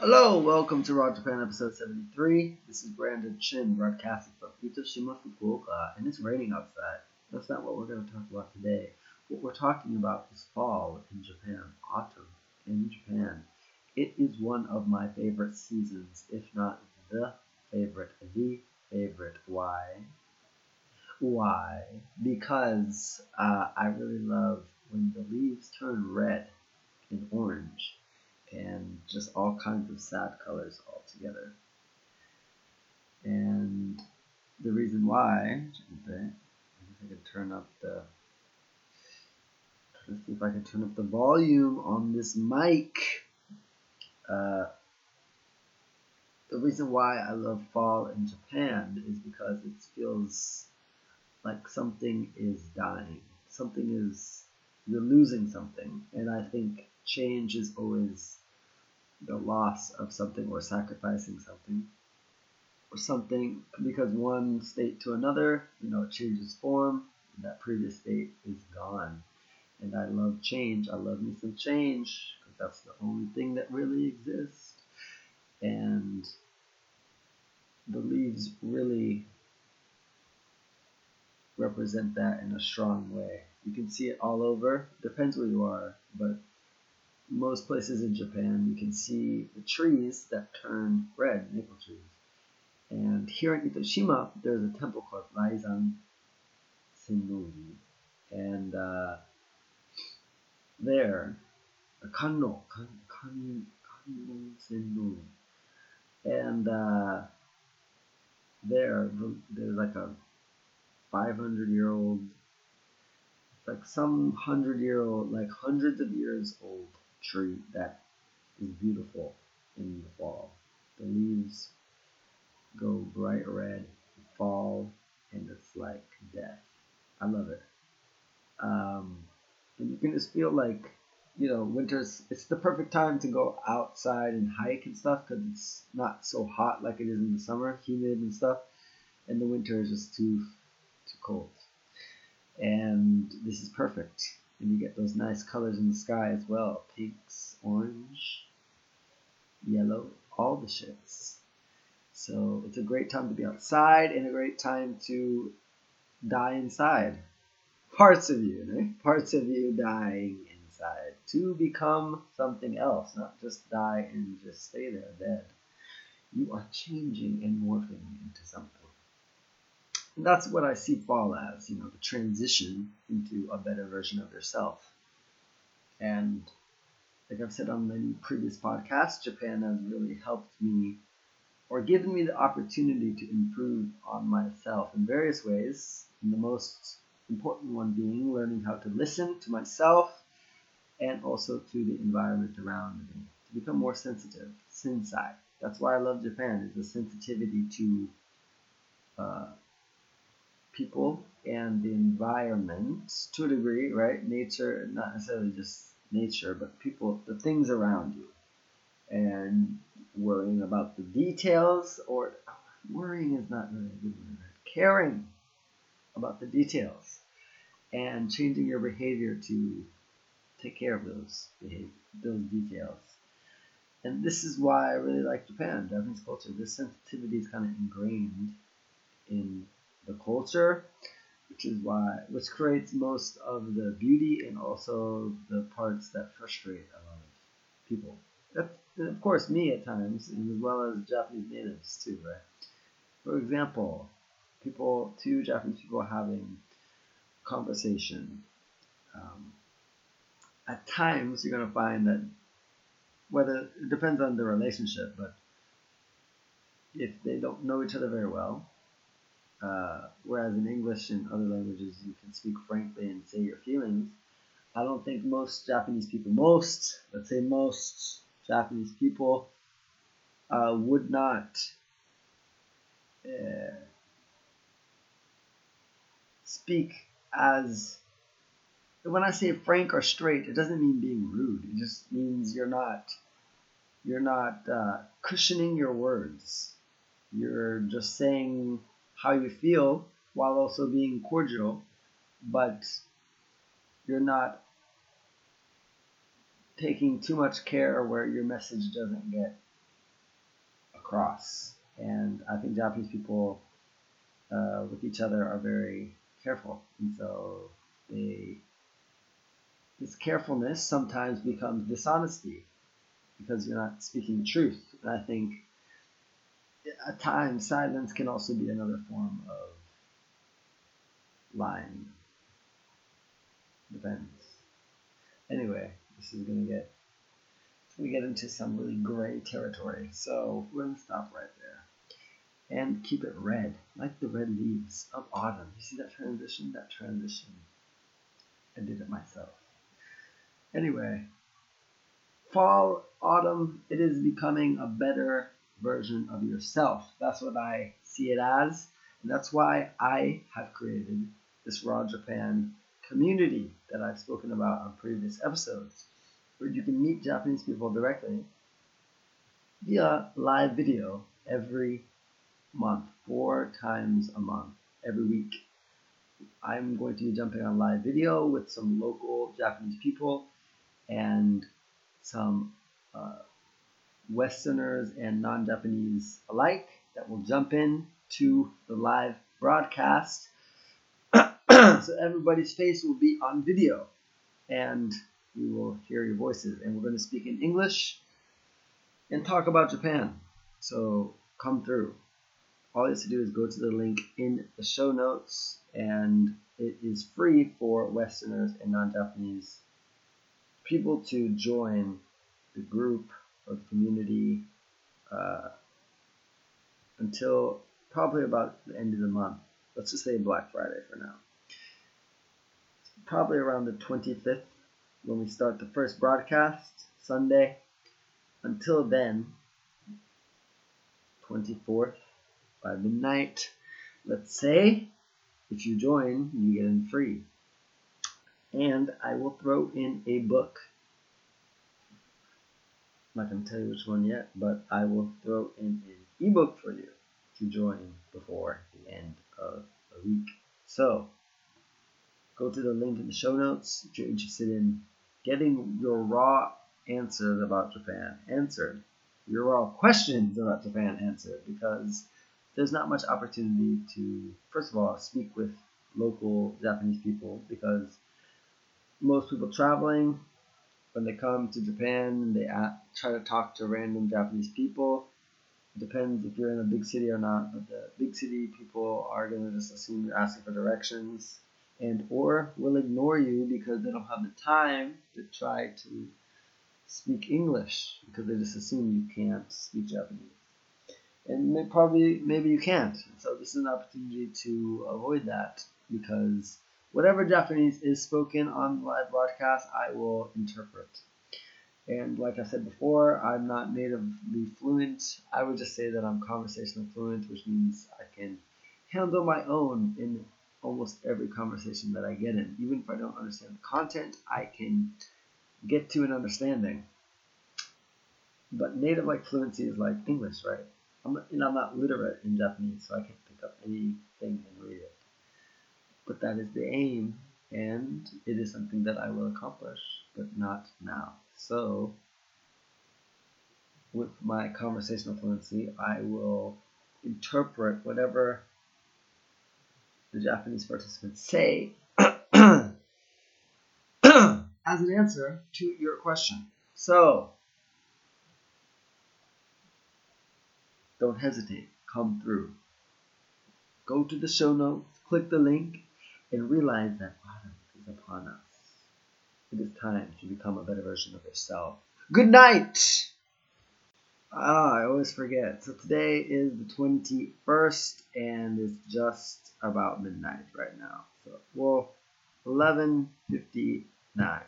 Hello, welcome to Raw Japan episode 73. This is Brandon Chin broadcasting from Itoshima, Fukuoka, and it's raining outside. That's not what we're going to talk about today. What we're talking about is fall in Japan, autumn in Japan. It is one of my favorite seasons, if not the favorite, the favorite. Why? Why? Because uh, I really love when the leaves turn red and orange and just all kinds of sad colors all together. And the reason why, I can turn up the, let's see if I can turn up the volume on this mic. Uh, the reason why I love fall in Japan is because it feels like something is dying. Something is, you're losing something. And I think change is always the loss of something or sacrificing something or something because one state to another, you know, it changes form, that previous state is gone. And I love change. I love me some change because that's the only thing that really exists. And the leaves really represent that in a strong way. You can see it all over. Depends where you are, but most places in Japan, you can see the trees that turn red, maple trees. And here in Itoshima, there's a temple called Raizan Sennori. And uh, there, Kanno, kan, kan, Kanno Sennori. And uh, there, there's like a 500 year old, like some hundred year old, like hundreds of years old tree that is beautiful in the fall. The leaves go bright red, fall, and it's like death. I love it. Um, and you can just feel like, you know, winter's, it's the perfect time to go outside and hike and stuff because it's not so hot like it is in the summer, humid and stuff. And the winter is just too, too cold. And this is perfect and you get those nice colors in the sky as well pinks, orange, yellow, all the shades. So it's a great time to be outside and a great time to die inside. Parts of you, right? Parts of you dying inside to become something else, not just die and just stay there dead. You are changing and morphing into something. That's what I see fall as, you know, the transition into a better version of yourself. And like I've said on many previous podcasts, Japan has really helped me or given me the opportunity to improve on myself in various ways. And the most important one being learning how to listen to myself and also to the environment around me to become more sensitive, sensai. That's why I love Japan, is the sensitivity to uh, people and the environment to a degree, right? Nature, not necessarily just nature, but people, the things around you. And worrying about the details, or worrying is not really good. Caring about the details and changing your behavior to take care of those behavior, those details. And this is why I really like Japan, Japanese culture. This sensitivity is kind of ingrained in the culture, which is why which creates most of the beauty and also the parts that frustrate a lot of people. and of course me at times, and as well as Japanese natives too, right? For example, people, two Japanese people having conversation. Um, at times, you're gonna find that whether it depends on the relationship, but if they don't know each other very well, uh, whereas in English and other languages, you can speak frankly and say your feelings. I don't think most Japanese people, most, let's say most Japanese people, uh, would not uh, speak as. When I say frank or straight, it doesn't mean being rude. It just means you're not, you're not uh, cushioning your words. You're just saying how you feel while also being cordial, but you're not taking too much care where your message doesn't get across. And I think Japanese people uh, with each other are very careful, and so they this carefulness sometimes becomes dishonesty because you're not speaking truth. And I think at times silence can also be another form of lying. Depends. Anyway, this is gonna get we get into some really gray territory. So we're gonna stop right there and keep it red, like the red leaves of autumn. You see that transition? That transition. I did it myself. Anyway, fall, autumn, it is becoming a better version of yourself. That's what I see it as. And that's why I have created this Raw Japan community that I've spoken about on previous episodes, where you can meet Japanese people directly via live video every month, four times a month, every week. I'm going to be jumping on live video with some local Japanese people and some uh, Westerners and non Japanese alike that will jump in to the live broadcast. so everybody's face will be on video and we will hear your voices. And we're going to speak in English and talk about Japan. So come through. All you have to do is go to the link in the show notes, and it is free for Westerners and non Japanese people to join the group the community uh, until probably about the end of the month. Let's just say Black Friday for now. Probably around the 25th when we start the first broadcast, Sunday. Until then, 24th by midnight, let's say, if you join, you get in free and I will throw in a book. I'm not going to tell you which one yet, but I will throw in an ebook for you to join before the end of the week. So, go to the link in the show notes if you're interested in getting your raw answers about Japan answered, your raw questions about Japan answered, because there's not much opportunity to, first of all, speak with local Japanese people because most people traveling, when they come to Japan, they try to talk to random Japanese people. It depends if you're in a big city or not, but the big city people are going to just assume you're asking for directions and or will ignore you because they don't have the time to try to speak English because they just assume you can't speak Japanese. And may, probably, maybe you can't. So this is an opportunity to avoid that because Whatever Japanese is spoken on live broadcast, I will interpret. And like I said before, I'm not natively fluent. I would just say that I'm conversational fluent, which means I can handle my own in almost every conversation that I get in. Even if I don't understand the content, I can get to an understanding. But native like fluency is like English, right? I'm not, I'm not literate in Japanese, so I can't pick up anything and that is the aim and it is something that I will accomplish, but not now. So, with my conversational fluency, I will interpret whatever the Japanese participants say as an answer to your question. So, don't hesitate, come through. Go to the show notes, click the link, and realize that autumn is upon us. It is time to become a better version of yourself. Good night! Ah, I always forget. So today is the 21st and it's just about midnight right now. So, well, 11.59.